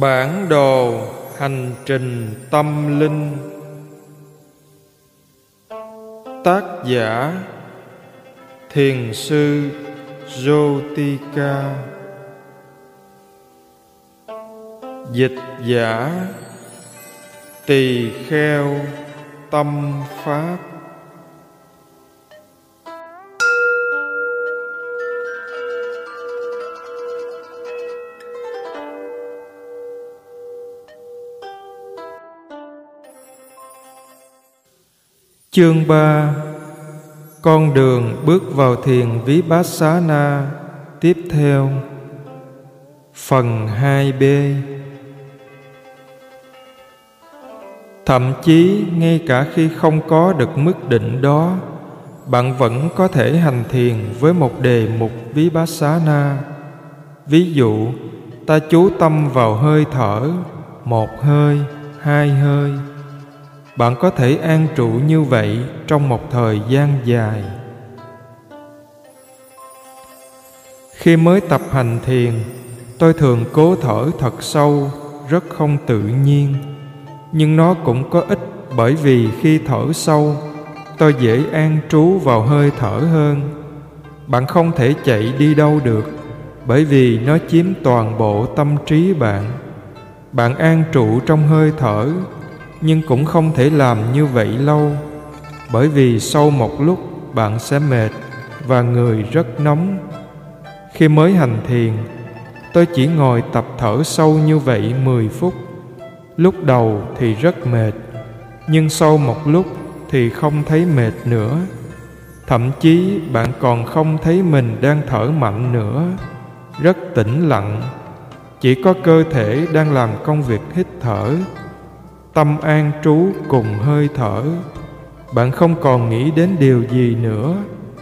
Bản đồ hành trình tâm linh. Tác giả Thiền sư Jotika Dịch giả Tỳ kheo tâm pháp. Chương 3 Con đường bước vào thiền Vipassana. Tiếp theo. Phần 2b Thậm chí ngay cả khi không có được mức định đó Bạn vẫn có thể hành thiền với một đề mục Vipassana. Ví dụ ta chú tâm vào hơi thở Một hơi, hai hơi bạn có thể an trụ như vậy trong một thời gian dài. Khi mới tập hành thiền, tôi thường cố thở thật sâu, rất không tự nhiên. Nhưng nó cũng có ích bởi vì khi thở sâu, tôi dễ an trú vào hơi thở hơn. Bạn không thể chạy đi đâu được, bởi vì nó chiếm toàn bộ tâm trí bạn. Bạn an trụ trong hơi thở nhưng cũng không thể làm như vậy lâu. Bởi vì sau một lúc, bạn sẽ mệt và người rất nóng. Khi mới hành thiền, tôi chỉ ngồi tập thở sâu như vậy 10 phút. Lúc đầu thì rất mệt, nhưng sau một lúc thì không thấy mệt nữa. Thậm chí bạn còn không thấy mình đang thở mạnh nữa. Rất tĩnh lặng, chỉ có cơ thể đang làm công việc hít thở tâm an trú cùng hơi thở. Bạn không còn nghĩ đến điều gì nữa,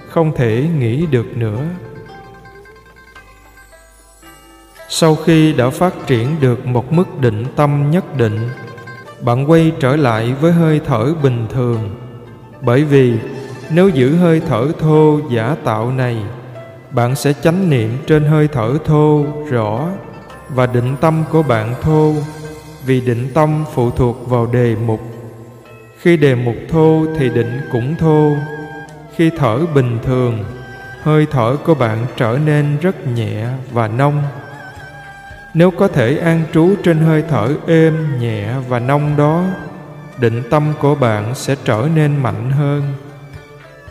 không thể nghĩ được nữa. Sau khi đã phát triển được một mức định tâm nhất định, bạn quay trở lại với hơi thở bình thường. Bởi vì, nếu giữ hơi thở thô giả tạo này, bạn sẽ chánh niệm trên hơi thở thô rõ và định tâm của bạn thô vì định tâm phụ thuộc vào đề mục. Khi đề mục thô thì định cũng thô. Khi thở bình thường, hơi thở của bạn trở nên rất nhẹ và nông. Nếu có thể an trú trên hơi thở êm, nhẹ và nông đó, định tâm của bạn sẽ trở nên mạnh hơn.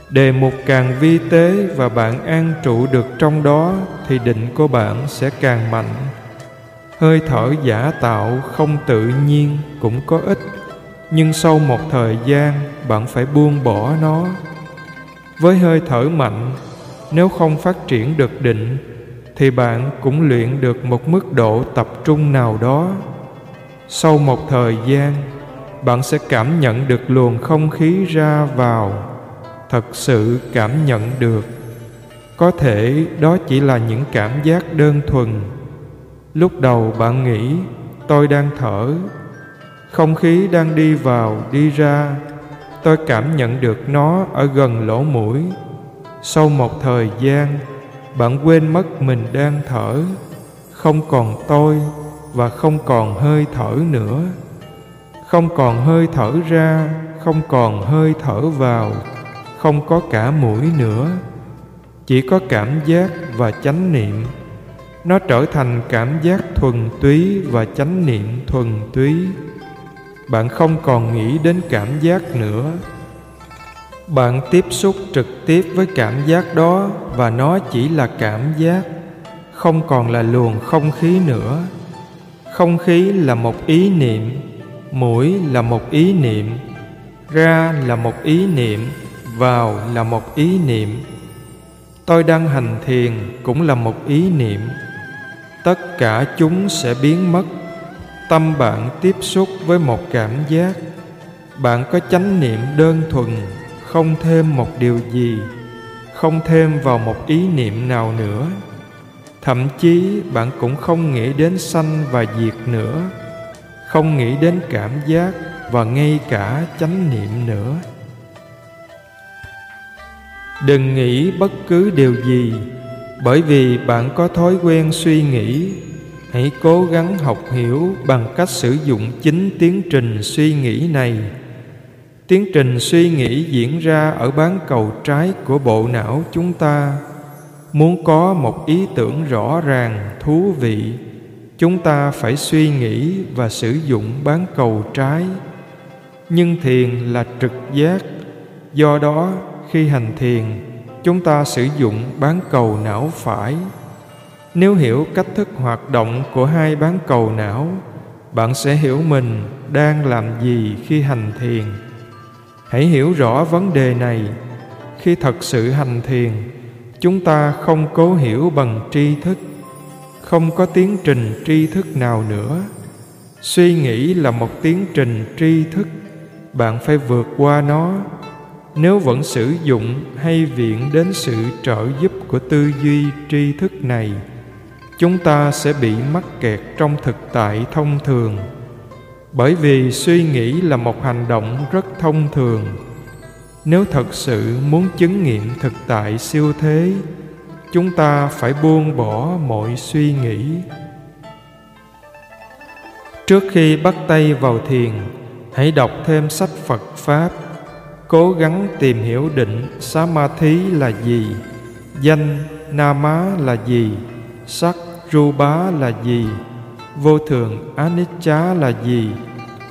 Đề mục càng vi tế và bạn an trụ được trong đó, thì định của bạn sẽ càng mạnh hơi thở giả tạo không tự nhiên cũng có ích, nhưng sau một thời gian bạn phải buông bỏ nó. Với hơi thở mạnh, nếu không phát triển được định, thì bạn cũng luyện được một mức độ tập trung nào đó. Sau một thời gian, bạn sẽ cảm nhận được luồng không khí ra vào, thật sự cảm nhận được. Có thể đó chỉ là những cảm giác đơn thuần lúc đầu bạn nghĩ, tôi đang thở. Không khí đang đi vào, đi ra. Tôi cảm nhận được nó ở gần lỗ mũi. Sau một thời gian, bạn quên mất mình đang thở. Không còn tôi và không còn hơi thở nữa. Không còn hơi thở ra, không còn hơi thở vào, không có cả mũi nữa. Chỉ có cảm giác và chánh niệm nó trở thành cảm giác thuần túy và chánh niệm thuần túy. Bạn không còn nghĩ đến cảm giác nữa. Bạn tiếp xúc trực tiếp với cảm giác đó và nó chỉ là cảm giác, không còn là luồng không khí nữa. Không khí là một ý niệm, mũi là một ý niệm, ra là một ý niệm, vào là một ý niệm. Tôi đang hành thiền cũng là một ý niệm tất cả chúng sẽ biến mất. Tâm bạn tiếp xúc với một cảm giác. Bạn có chánh niệm đơn thuần, không thêm một điều gì, không thêm vào một ý niệm nào nữa. Thậm chí, bạn cũng không nghĩ đến sanh và diệt nữa, không nghĩ đến cảm giác và ngay cả chánh niệm nữa. Đừng nghĩ bất cứ điều gì bởi vì bạn có thói quen suy nghĩ, hãy cố gắng học hiểu bằng cách sử dụng chính tiến trình suy nghĩ này. Tiến trình suy nghĩ diễn ra ở bán cầu trái của bộ não chúng ta. Muốn có một ý tưởng rõ ràng, thú vị, chúng ta phải suy nghĩ và sử dụng bán cầu trái. Nhưng thiền là trực giác, do đó khi hành thiền chúng ta sử dụng bán cầu não phải. Nếu hiểu cách thức hoạt động của hai bán cầu não, bạn sẽ hiểu mình đang làm gì khi hành thiền. Hãy hiểu rõ vấn đề này. Khi thật sự hành thiền, chúng ta không cố hiểu bằng tri thức, không có tiến trình tri thức nào nữa. Suy nghĩ là một tiến trình tri thức, bạn phải vượt qua nó nếu vẫn sử dụng hay viện đến sự trợ giúp của tư duy, tri thức này, chúng ta sẽ bị mắc kẹt trong thực tại thông thường. Bởi vì suy nghĩ là một hành động rất thông thường. Nếu thật sự muốn chứng nghiệm thực tại siêu thế, chúng ta phải buông bỏ mọi suy nghĩ. Trước khi bắt tay vào thiền, hãy đọc thêm sách phật pháp cố gắng tìm hiểu định samadhi là gì, danh nama là gì, sắc rupa là gì, vô thường anicca là gì,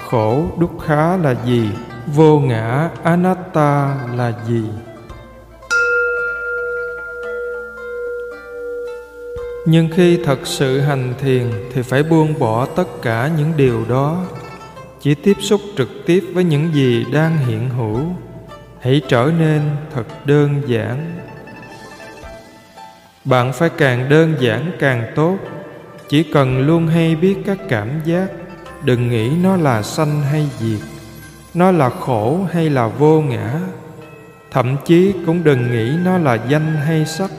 khổ dukkha là gì, vô ngã anatta là gì. Nhưng khi thật sự hành thiền thì phải buông bỏ tất cả những điều đó, chỉ tiếp xúc trực tiếp với những gì đang hiện hữu hãy trở nên thật đơn giản. Bạn phải càng đơn giản càng tốt. Chỉ cần luôn hay biết các cảm giác, đừng nghĩ nó là sanh hay diệt, nó là khổ hay là vô ngã. Thậm chí cũng đừng nghĩ nó là danh hay sắc,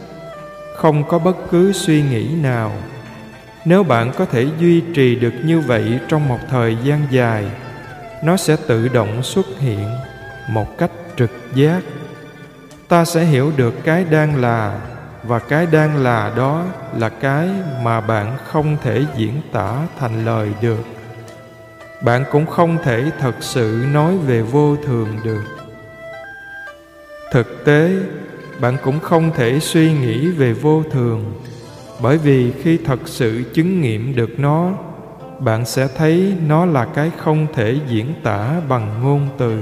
không có bất cứ suy nghĩ nào. Nếu bạn có thể duy trì được như vậy trong một thời gian dài, nó sẽ tự động xuất hiện một cách trực giác. Ta sẽ hiểu được cái đang là và cái đang là đó là cái mà bạn không thể diễn tả thành lời được. Bạn cũng không thể thật sự nói về vô thường được. Thực tế, bạn cũng không thể suy nghĩ về vô thường, bởi vì khi thật sự chứng nghiệm được nó, bạn sẽ thấy nó là cái không thể diễn tả bằng ngôn từ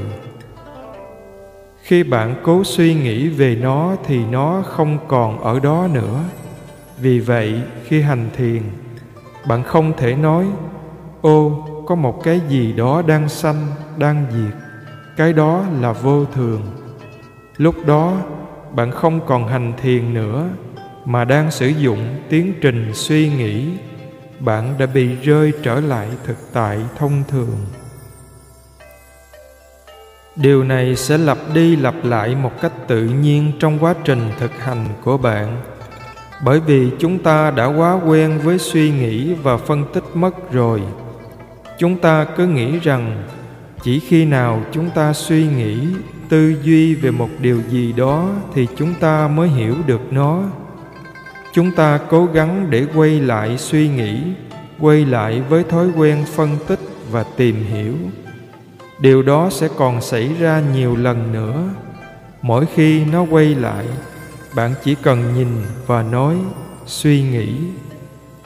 khi bạn cố suy nghĩ về nó thì nó không còn ở đó nữa. Vì vậy, khi hành thiền, bạn không thể nói, ô, có một cái gì đó đang sanh, đang diệt, cái đó là vô thường. Lúc đó, bạn không còn hành thiền nữa, mà đang sử dụng tiến trình suy nghĩ. Bạn đã bị rơi trở lại thực tại thông thường điều này sẽ lặp đi lặp lại một cách tự nhiên trong quá trình thực hành của bạn. Bởi vì chúng ta đã quá quen với suy nghĩ và phân tích mất rồi. Chúng ta cứ nghĩ rằng, chỉ khi nào chúng ta suy nghĩ, tư duy về một điều gì đó thì chúng ta mới hiểu được nó. Chúng ta cố gắng để quay lại suy nghĩ, quay lại với thói quen phân tích và tìm hiểu điều đó sẽ còn xảy ra nhiều lần nữa. Mỗi khi nó quay lại, bạn chỉ cần nhìn và nói, suy nghĩ.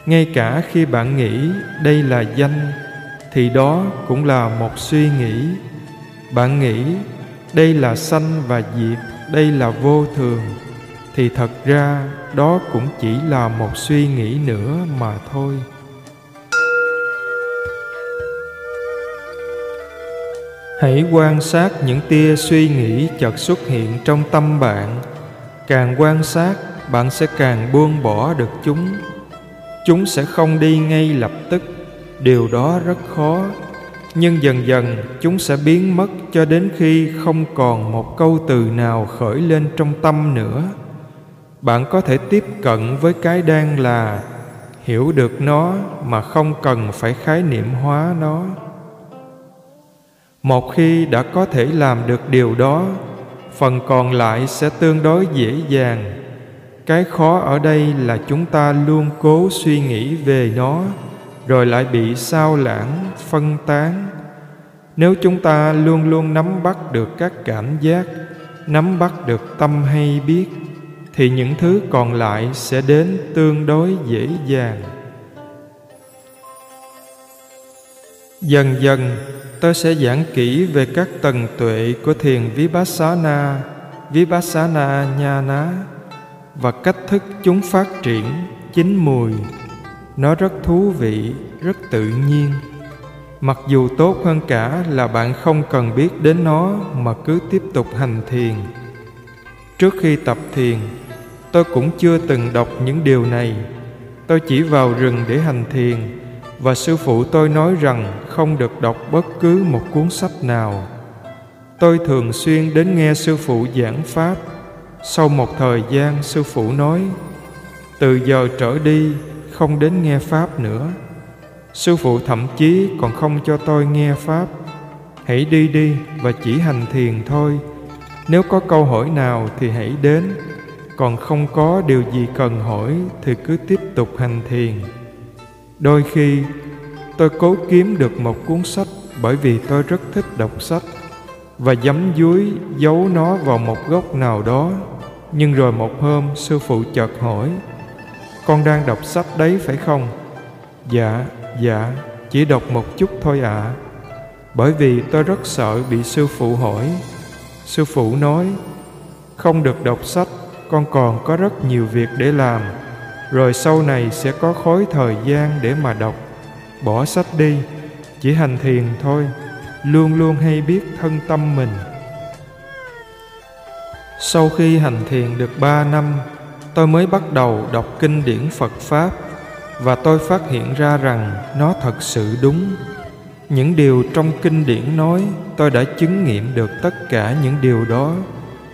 Ngay cả khi bạn nghĩ đây là danh, thì đó cũng là một suy nghĩ. Bạn nghĩ, đây là sanh và diệt, đây là vô thường. Thì thật ra, đó cũng chỉ là một suy nghĩ nữa mà thôi. Hãy quan sát những tia suy nghĩ chợt xuất hiện trong tâm bạn. Càng quan sát, bạn sẽ càng buông bỏ được chúng. Chúng sẽ không đi ngay lập tức. Điều đó rất khó. Nhưng dần dần, chúng sẽ biến mất cho đến khi không còn một câu từ nào khởi lên trong tâm nữa. Bạn có thể tiếp cận với cái đang là, hiểu được nó mà không cần phải khái niệm hóa nó một khi đã có thể làm được điều đó, phần còn lại sẽ tương đối dễ dàng. Cái khó ở đây là chúng ta luôn cố suy nghĩ về nó, rồi lại bị sao lãng, phân tán. Nếu chúng ta luôn luôn nắm bắt được các cảm giác, nắm bắt được tâm hay biết, thì những thứ còn lại sẽ đến tương đối dễ dàng. Dần dần tôi sẽ giảng kỹ về các tầng tuệ của thiền vipassana vipassana nhana và cách thức chúng phát triển chín mùi. Nó rất thú vị, rất tự nhiên. Mặc dù tốt hơn cả là bạn không cần biết đến nó mà cứ tiếp tục hành thiền. Trước khi tập thiền, tôi cũng chưa từng đọc những điều này. Tôi chỉ vào rừng để hành thiền và sư phụ tôi nói rằng không được đọc bất cứ một cuốn sách nào. Tôi thường xuyên đến nghe sư phụ giảng pháp. Sau một thời gian, sư phụ nói, từ giờ trở đi, không đến nghe pháp nữa. Sư phụ thậm chí còn không cho tôi nghe pháp. Hãy đi đi và chỉ hành thiền thôi. Nếu có câu hỏi nào thì hãy đến. Còn không có điều gì cần hỏi thì cứ tiếp tục hành thiền đôi khi, tôi cố kiếm được một cuốn sách bởi vì tôi rất thích đọc sách và giấm dúi giấu nó vào một góc nào đó. Nhưng rồi một hôm, sư phụ chợt hỏi, con đang đọc sách đấy phải không? Dạ dạ chỉ đọc một chút thôi ạ. À. bởi vì tôi rất sợ bị sư phụ hỏi. Sư phụ nói, không được đọc sách, con còn có rất nhiều việc để làm rồi sau này sẽ có khối thời gian để mà đọc. Bỏ sách đi, chỉ hành thiền thôi. Luôn luôn hay biết thân tâm mình. Sau khi hành thiền được ba năm, tôi mới bắt đầu đọc kinh điển phật pháp và tôi phát hiện ra rằng nó thật sự đúng. Những điều trong kinh điển nói, tôi đã chứng nghiệm được tất cả những điều đó.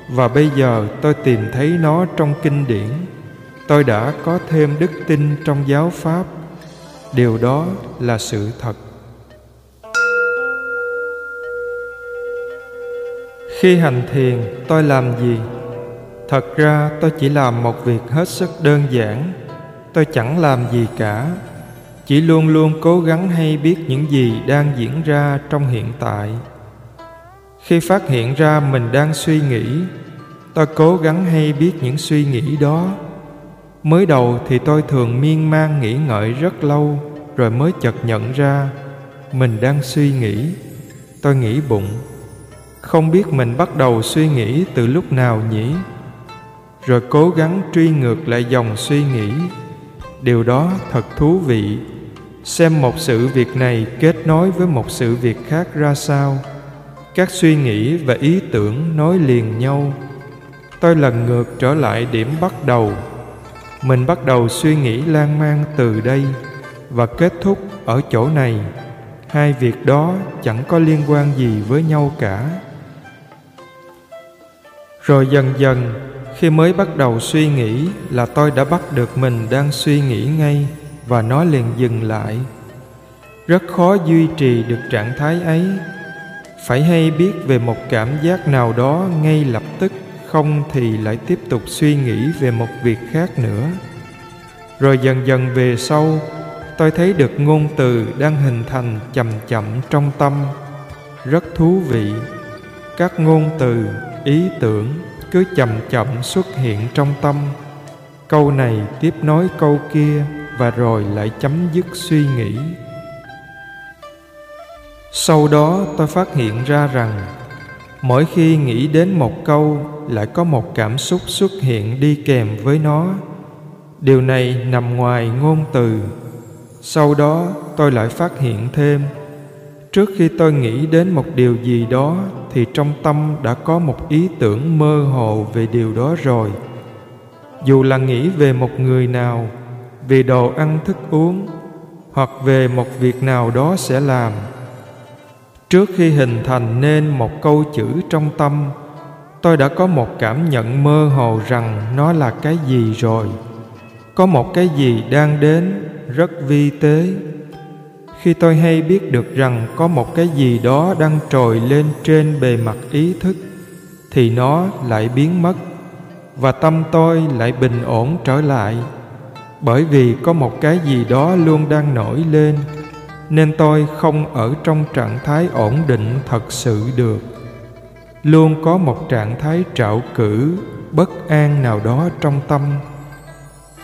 Và bây giờ tôi tìm thấy nó trong kinh điển tôi đã có thêm đức tin trong giáo pháp. Điều đó là sự thật. Khi hành thiền, tôi làm gì? Thật ra, tôi chỉ làm một việc hết sức đơn giản. Tôi chẳng làm gì cả. Chỉ luôn luôn cố gắng hay biết những gì đang diễn ra trong hiện tại. Khi phát hiện ra mình đang suy nghĩ, tôi cố gắng hay biết những suy nghĩ đó mới đầu thì tôi thường miên man nghĩ ngợi rất lâu, rồi mới chợt nhận ra mình đang suy nghĩ. Tôi nghĩ bụng, không biết mình bắt đầu suy nghĩ từ lúc nào nhỉ? Rồi cố gắng truy ngược lại dòng suy nghĩ. Điều đó thật thú vị. Xem một sự việc này kết nối với một sự việc khác ra sao. Các suy nghĩ và ý tưởng nối liền nhau. Tôi lần ngược trở lại điểm bắt đầu mình bắt đầu suy nghĩ lan man từ đây và kết thúc ở chỗ này. Hai việc đó chẳng có liên quan gì với nhau cả. Rồi dần dần, khi mới bắt đầu suy nghĩ là tôi đã bắt được mình đang suy nghĩ ngay và nó liền dừng lại. Rất khó duy trì được trạng thái ấy. Phải hay biết về một cảm giác nào đó ngay lập tức không thì lại tiếp tục suy nghĩ về một việc khác nữa. Rồi dần dần về sau, tôi thấy được ngôn từ đang hình thành chậm chậm trong tâm. Rất thú vị. Các ngôn từ, ý tưởng cứ chậm chậm xuất hiện trong tâm. Câu này tiếp nối câu kia và rồi lại chấm dứt suy nghĩ. Sau đó tôi phát hiện ra rằng mỗi khi nghĩ đến một câu lại có một cảm xúc xuất hiện đi kèm với nó. Điều này nằm ngoài ngôn từ. Sau đó tôi lại phát hiện thêm. Trước khi tôi nghĩ đến một điều gì đó thì trong tâm đã có một ý tưởng mơ hồ về điều đó rồi. Dù là nghĩ về một người nào về đồ ăn thức uống hoặc về một việc nào đó sẽ làm trước khi hình thành nên một câu chữ trong tâm, tôi đã có một cảm nhận mơ hồ rằng nó là cái gì rồi. Có một cái gì đang đến, rất vi tế. Khi tôi hay biết được rằng có một cái gì đó đang trồi lên trên bề mặt ý thức, thì nó lại biến mất, và tâm tôi lại bình ổn trở lại. Bởi vì có một cái gì đó luôn đang nổi lên nên tôi không ở trong trạng thái ổn định thật sự được. Luôn có một trạng thái trạo cử, bất an nào đó trong tâm.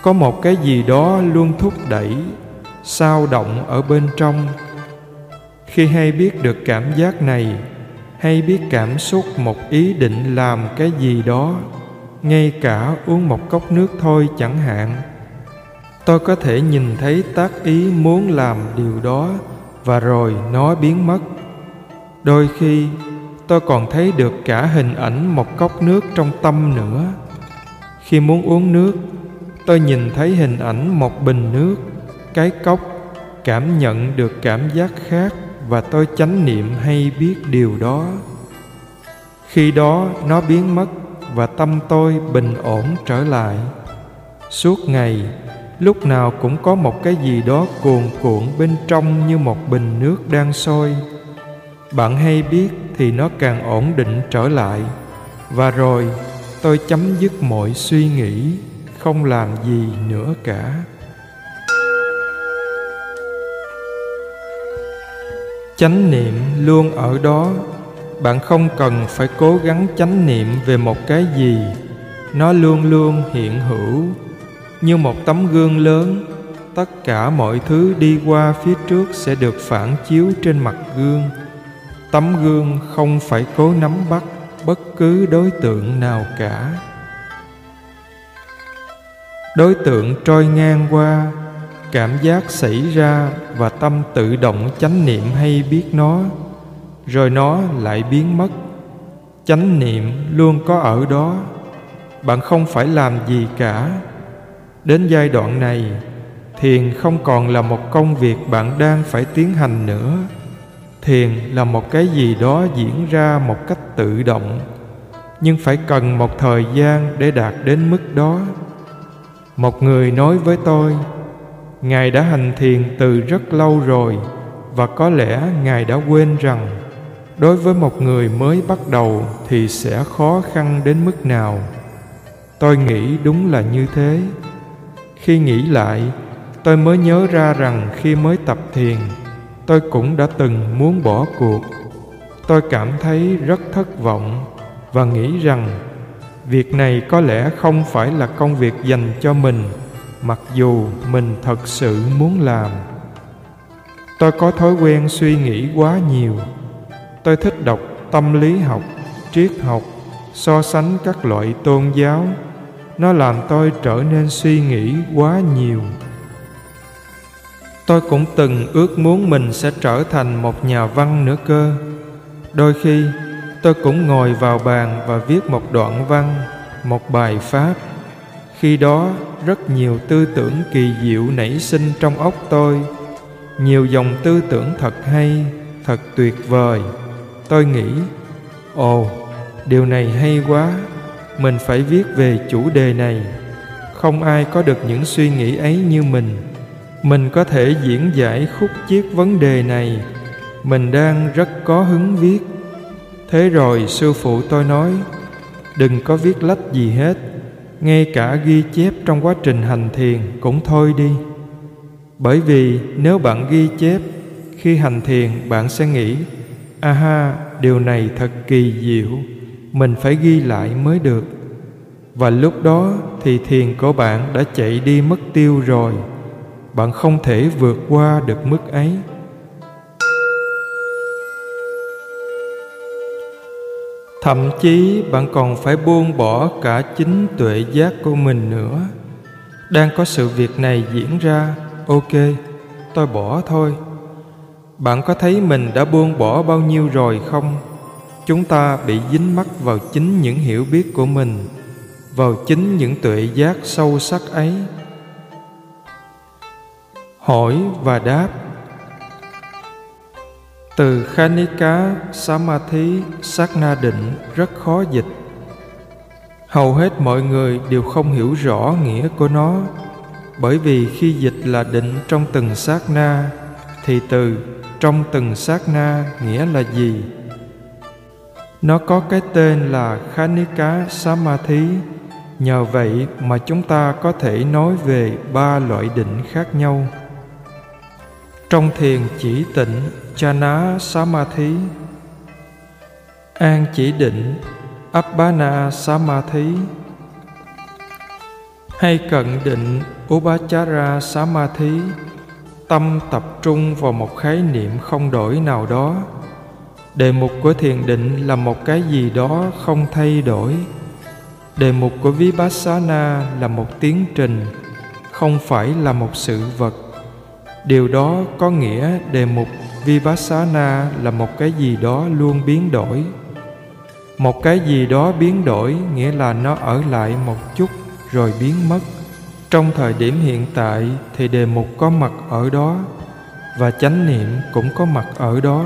Có một cái gì đó luôn thúc đẩy, sao động ở bên trong. Khi hay biết được cảm giác này, hay biết cảm xúc một ý định làm cái gì đó, ngay cả uống một cốc nước thôi chẳng hạn tôi có thể nhìn thấy tác ý muốn làm điều đó, và rồi nó biến mất. Đôi khi, tôi còn thấy được cả hình ảnh một cốc nước trong tâm nữa. Khi muốn uống nước, tôi nhìn thấy hình ảnh một bình nước, cái cốc, cảm nhận được cảm giác khác và tôi chánh niệm hay biết điều đó. Khi đó, nó biến mất và tâm tôi bình ổn trở lại. Suốt ngày lúc nào cũng có một cái gì đó cuồn cuộn bên trong như một bình nước đang sôi. Bạn hay biết thì nó càng ổn định trở lại. Và rồi, tôi chấm dứt mọi suy nghĩ, không làm gì nữa cả. Chánh niệm luôn ở đó. Bạn không cần phải cố gắng chánh niệm về một cái gì. Nó luôn luôn hiện hữu như một tấm gương lớn. Tất cả mọi thứ đi qua phía trước sẽ được phản chiếu trên mặt gương. Tấm gương không phải cố nắm bắt bất cứ đối tượng nào cả. Đối tượng trôi ngang qua, cảm giác xảy ra và tâm tự động chánh niệm hay biết nó, rồi nó lại biến mất. Chánh niệm luôn có ở đó. Bạn không phải làm gì cả đến giai đoạn này, thiền không còn là một công việc bạn đang phải tiến hành nữa. Thiền là một cái gì đó diễn ra một cách tự động, nhưng phải cần một thời gian để đạt đến mức đó. Một người nói với tôi, ngài đã hành thiền từ rất lâu rồi, và có lẽ ngài đã quên rằng, đối với một người mới bắt đầu thì sẽ khó khăn đến mức nào. Tôi nghĩ đúng là như thế khi nghĩ lại, tôi mới nhớ ra rằng khi mới tập thiền, tôi cũng đã từng muốn bỏ cuộc. Tôi cảm thấy rất thất vọng và nghĩ rằng việc này có lẽ không phải là công việc dành cho mình, mặc dù mình thật sự muốn làm. Tôi có thói quen suy nghĩ quá nhiều. Tôi thích đọc tâm lý học, triết học, so sánh các loại tôn giáo nó làm tôi trở nên suy nghĩ quá nhiều. Tôi cũng từng ước muốn mình sẽ trở thành một nhà văn nữa cơ. Đôi khi, tôi cũng ngồi vào bàn và viết một đoạn văn, một bài pháp. Khi đó, rất nhiều tư tưởng kỳ diệu nảy sinh trong óc tôi. Nhiều dòng tư tưởng thật hay, thật tuyệt vời. Tôi nghĩ, ồ, điều này hay quá mình phải viết về chủ đề này. Không ai có được những suy nghĩ ấy như mình. Mình có thể diễn giải khúc chiết vấn đề này. Mình đang rất có hứng viết. Thế rồi sư phụ tôi nói, đừng có viết lách gì hết. Ngay cả ghi chép trong quá trình hành thiền cũng thôi đi. Bởi vì nếu bạn ghi chép, khi hành thiền bạn sẽ nghĩ, aha, điều này thật kỳ diệu mình phải ghi lại mới được. Và lúc đó thì thiền của bạn đã chạy đi mất tiêu rồi. Bạn không thể vượt qua được mức ấy. Thậm chí bạn còn phải buông bỏ cả chính tuệ giác của mình nữa. Đang có sự việc này diễn ra, ok, tôi bỏ thôi. Bạn có thấy mình đã buông bỏ bao nhiêu rồi không? Chúng ta bị dính mắc vào chính những hiểu biết của mình, vào chính những tuệ giác sâu sắc ấy. Hỏi và đáp. Từ Khanika Samadhi sát na định rất khó dịch. Hầu hết mọi người đều không hiểu rõ nghĩa của nó, bởi vì khi dịch là định trong từng sát na thì từ trong từng sát na nghĩa là gì? Nó có cái tên là Khanika Samadhi. Nhờ vậy mà chúng ta có thể nói về ba loại định khác nhau. Trong thiền chỉ tịnh chana samadhi. An chỉ định, abhana samadhi. Hay cận định upachara samadhi. Tâm tập trung vào một khái niệm không đổi nào đó đề mục của thiền định là một cái gì đó không thay đổi. Đề mục của vipassana là một tiến trình, không phải là một sự vật. Điều đó có nghĩa đề mục vipassana là một cái gì đó luôn biến đổi. Một cái gì đó biến đổi nghĩa là nó ở lại một chút rồi biến mất. Trong thời điểm hiện tại thì đề mục có mặt ở đó và chánh niệm cũng có mặt ở đó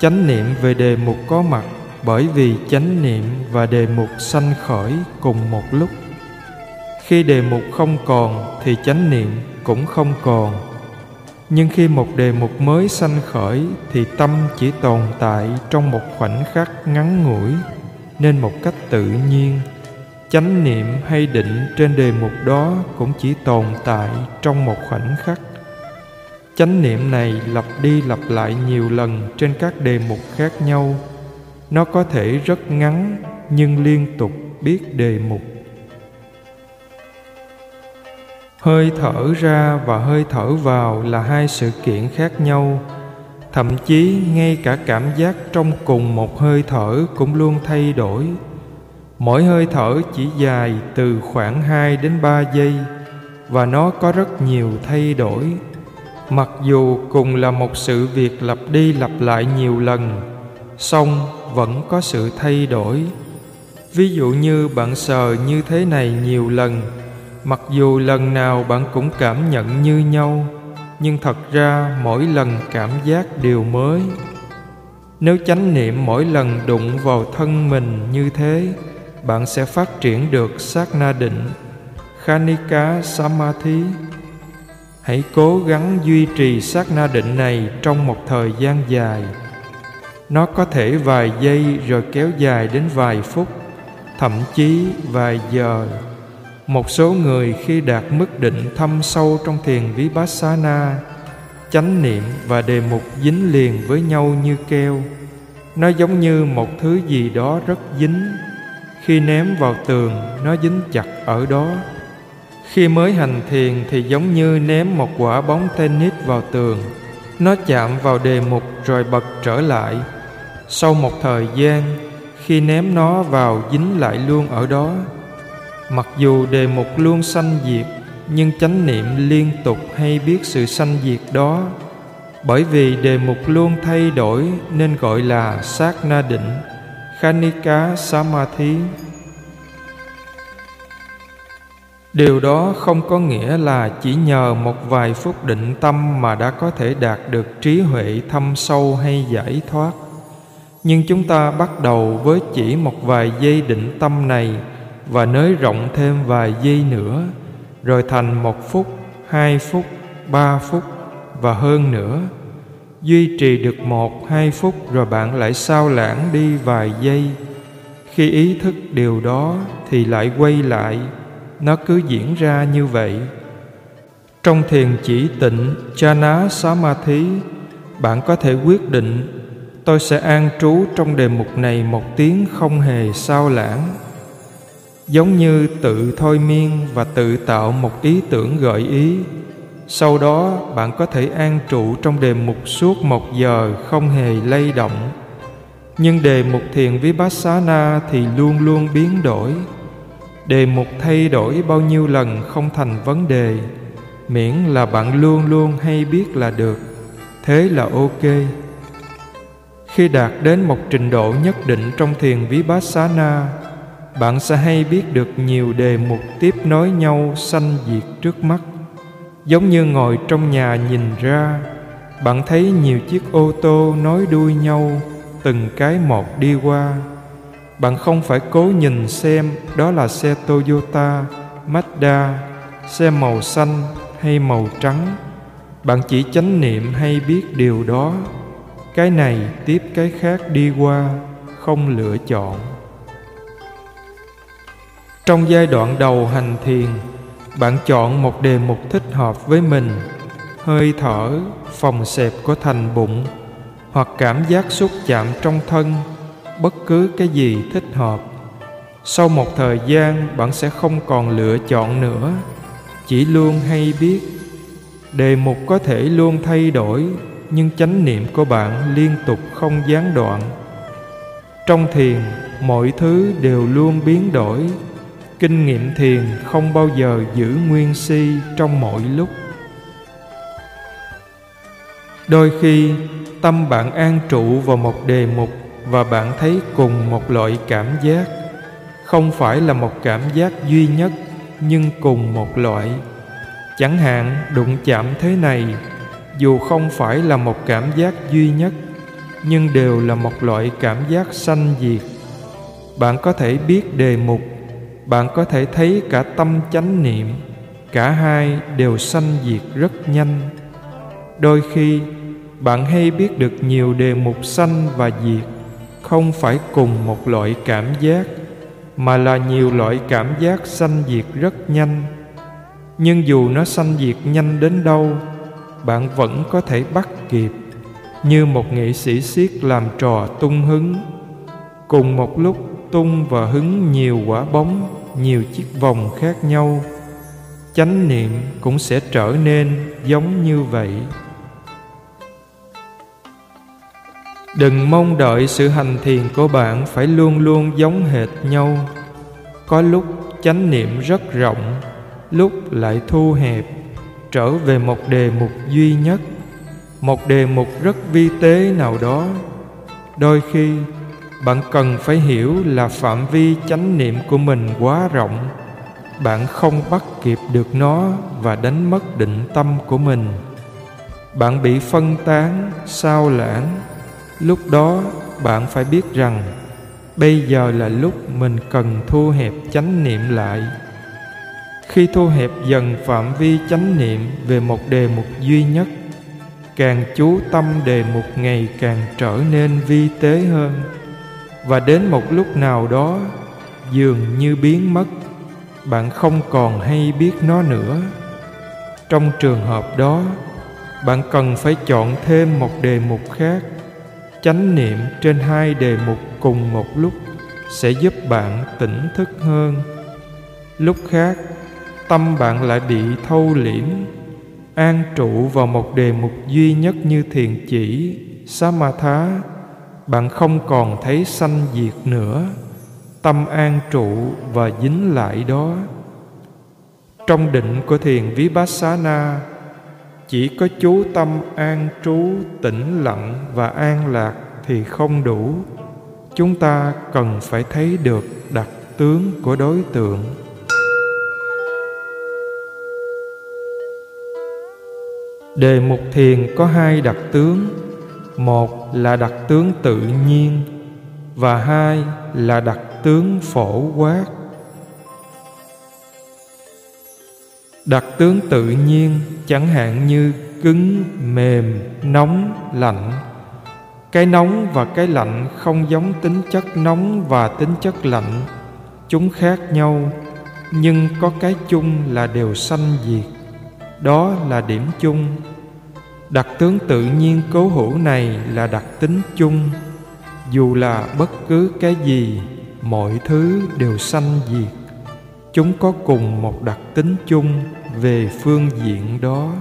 chánh niệm về đề mục có mặt, bởi vì chánh niệm và đề mục sanh khởi cùng một lúc. Khi đề mục không còn thì chánh niệm cũng không còn. Nhưng khi một đề mục mới sanh khởi thì tâm chỉ tồn tại trong một khoảnh khắc ngắn ngủi, nên một cách tự nhiên. Chánh niệm hay định trên đề mục đó cũng chỉ tồn tại trong một khoảnh khắc chánh niệm này lặp đi lặp lại nhiều lần trên các đề mục khác nhau. Nó có thể rất ngắn, nhưng liên tục biết đề mục. Hơi thở ra và hơi thở vào là hai sự kiện khác nhau. Thậm chí ngay cả cảm giác trong cùng một hơi thở cũng luôn thay đổi. Mỗi hơi thở chỉ dài từ khoảng 2 đến 3 giây và nó có rất nhiều thay đổi mặc dù cùng là một sự việc lặp đi lặp lại nhiều lần, song vẫn có sự thay đổi. Ví dụ như bạn sờ như thế này nhiều lần, mặc dù lần nào bạn cũng cảm nhận như nhau, nhưng thật ra mỗi lần cảm giác đều mới. Nếu chánh niệm mỗi lần đụng vào thân mình như thế, bạn sẽ phát triển được sát na định, khanika samadhi hãy cố gắng duy trì sát na định này trong một thời gian dài. Nó có thể vài giây rồi kéo dài đến vài phút, thậm chí vài giờ. Một số người khi đạt mức định thâm sâu trong thiền vipassana, chánh niệm và đề mục dính liền với nhau như keo. Nó giống như một thứ gì đó rất dính. Khi ném vào tường, nó dính chặt ở đó khi mới hành thiền thì giống như ném một quả bóng tennis vào tường. Nó chạm vào đề mục rồi bật trở lại. Sau một thời gian, khi ném nó vào dính lại luôn ở đó. Mặc dù đề mục luôn sanh diệt, nhưng chánh niệm liên tục hay biết sự sanh diệt đó. Bởi vì đề mục luôn thay đổi nên gọi là sát na định khanika samadhi điều đó không có nghĩa là chỉ nhờ một vài phút định tâm mà đã có thể đạt được trí huệ thâm sâu hay giải thoát. Nhưng chúng ta bắt đầu với chỉ một vài giây định tâm này và nới rộng thêm vài giây nữa, rồi thành một phút, hai phút, ba phút và hơn nữa. Duy trì được một, hai phút rồi bạn lại sao lãng đi vài giây. Khi ý thức điều đó thì lại quay lại nó cứ diễn ra như vậy. Trong thiền chỉ tịnh chana samadhi bạn có thể quyết định, tôi sẽ an trú trong đề mục này một tiếng không hề sao lãng. Giống như tự thôi miên và tự tạo một ý tưởng gợi ý, sau đó bạn có thể an trụ trong đề mục suốt một giờ không hề lay động. Nhưng đề mục thiền vipassana thì luôn luôn biến đổi đề mục thay đổi bao nhiêu lần không thành vấn đề. Miễn là bạn luôn luôn hay biết là được. Thế là ok. Khi đạt đến một trình độ nhất định trong thiền vipassana, bạn sẽ hay biết được nhiều đề mục tiếp nối nhau sanh diệt trước mắt. Giống như ngồi trong nhà nhìn ra, bạn thấy nhiều chiếc ô tô nối đuôi nhau, từng cái một đi qua bạn không phải cố nhìn xem, đó là xe toyota mazda, xe màu xanh hay màu trắng. Bạn chỉ chánh niệm hay biết điều đó. Cái này tiếp cái khác đi qua, không lựa chọn. Trong giai đoạn đầu hành thiền, bạn chọn một đề mục thích hợp với mình. Hơi thở, phòng xẹp của thành bụng, hoặc cảm giác xúc chạm trong thân bất cứ cái gì thích hợp. Sau một thời gian, bạn sẽ không còn lựa chọn nữa, chỉ luôn hay biết. Đề mục có thể luôn thay đổi, nhưng chánh niệm của bạn liên tục không gián đoạn. Trong thiền, mọi thứ đều luôn biến đổi. Kinh nghiệm thiền không bao giờ giữ nguyên si trong mọi lúc. Đôi khi, tâm bạn an trụ vào một đề mục và bạn thấy cùng một loại cảm giác. Không phải là một cảm giác duy nhất, nhưng cùng một loại. Chẳng hạn, đụng chạm thế này, dù không phải là một cảm giác duy nhất, nhưng đều là một loại cảm giác sanh diệt. Bạn có thể biết đề mục, bạn có thể thấy cả tâm chánh niệm, cả hai đều sanh diệt rất nhanh. Đôi khi, bạn hay biết được nhiều đề mục sanh và diệt không phải cùng một loại cảm giác, mà là nhiều loại cảm giác sanh diệt rất nhanh. Nhưng dù nó sanh diệt nhanh đến đâu, bạn vẫn có thể bắt kịp, như một nghệ sĩ siết làm trò tung hứng. Cùng một lúc, tung và hứng nhiều quả bóng, nhiều chiếc vòng khác nhau. Chánh niệm cũng sẽ trở nên giống như vậy. Đừng mong đợi sự hành thiền của bạn phải luôn luôn giống hệt nhau. Có lúc chánh niệm rất rộng, lúc lại thu hẹp, trở về một đề mục duy nhất. Một đề mục rất vi tế nào đó. Đôi khi, bạn cần phải hiểu là phạm vi chánh niệm của mình quá rộng. Bạn không bắt kịp được nó và đánh mất định tâm của mình. Bạn bị phân tán, sao lãng lúc đó, bạn phải biết rằng, bây giờ là lúc mình cần thu hẹp chánh niệm lại. Khi thu hẹp dần phạm vi chánh niệm về một đề mục duy nhất, càng chú tâm đề mục ngày càng trở nên vi tế hơn. Và đến một lúc nào đó, dường như biến mất, bạn không còn hay biết nó nữa. Trong trường hợp đó, bạn cần phải chọn thêm một đề mục khác chánh niệm trên hai đề mục cùng một lúc sẽ giúp bạn tỉnh thức hơn. Lúc khác, tâm bạn lại bị thâu liễm, an trụ vào một đề mục duy nhất như thiền chỉ, samatha. Bạn không còn thấy sanh diệt nữa, tâm an trụ và dính lại đó. Trong định của thiền vipassana chỉ có chú tâm an trú, tĩnh lặng và an lạc thì không đủ. Chúng ta cần phải thấy được đặc tướng của đối tượng. Đề mục thiền có hai đặc tướng. Một là đặc tướng tự nhiên và hai là đặc tướng phổ quát. Đặc tướng tự nhiên, chẳng hạn như cứng, mềm, nóng, lạnh. Cái nóng và cái lạnh không giống tính chất nóng và tính chất lạnh. Chúng khác nhau, nhưng có cái chung là đều sanh diệt. Đó là điểm chung. Đặc tướng tự nhiên cố hữu này là đặc tính chung. Dù là bất cứ cái gì, mọi thứ đều sanh diệt chúng có cùng một đặc tính chung về phương diện đó.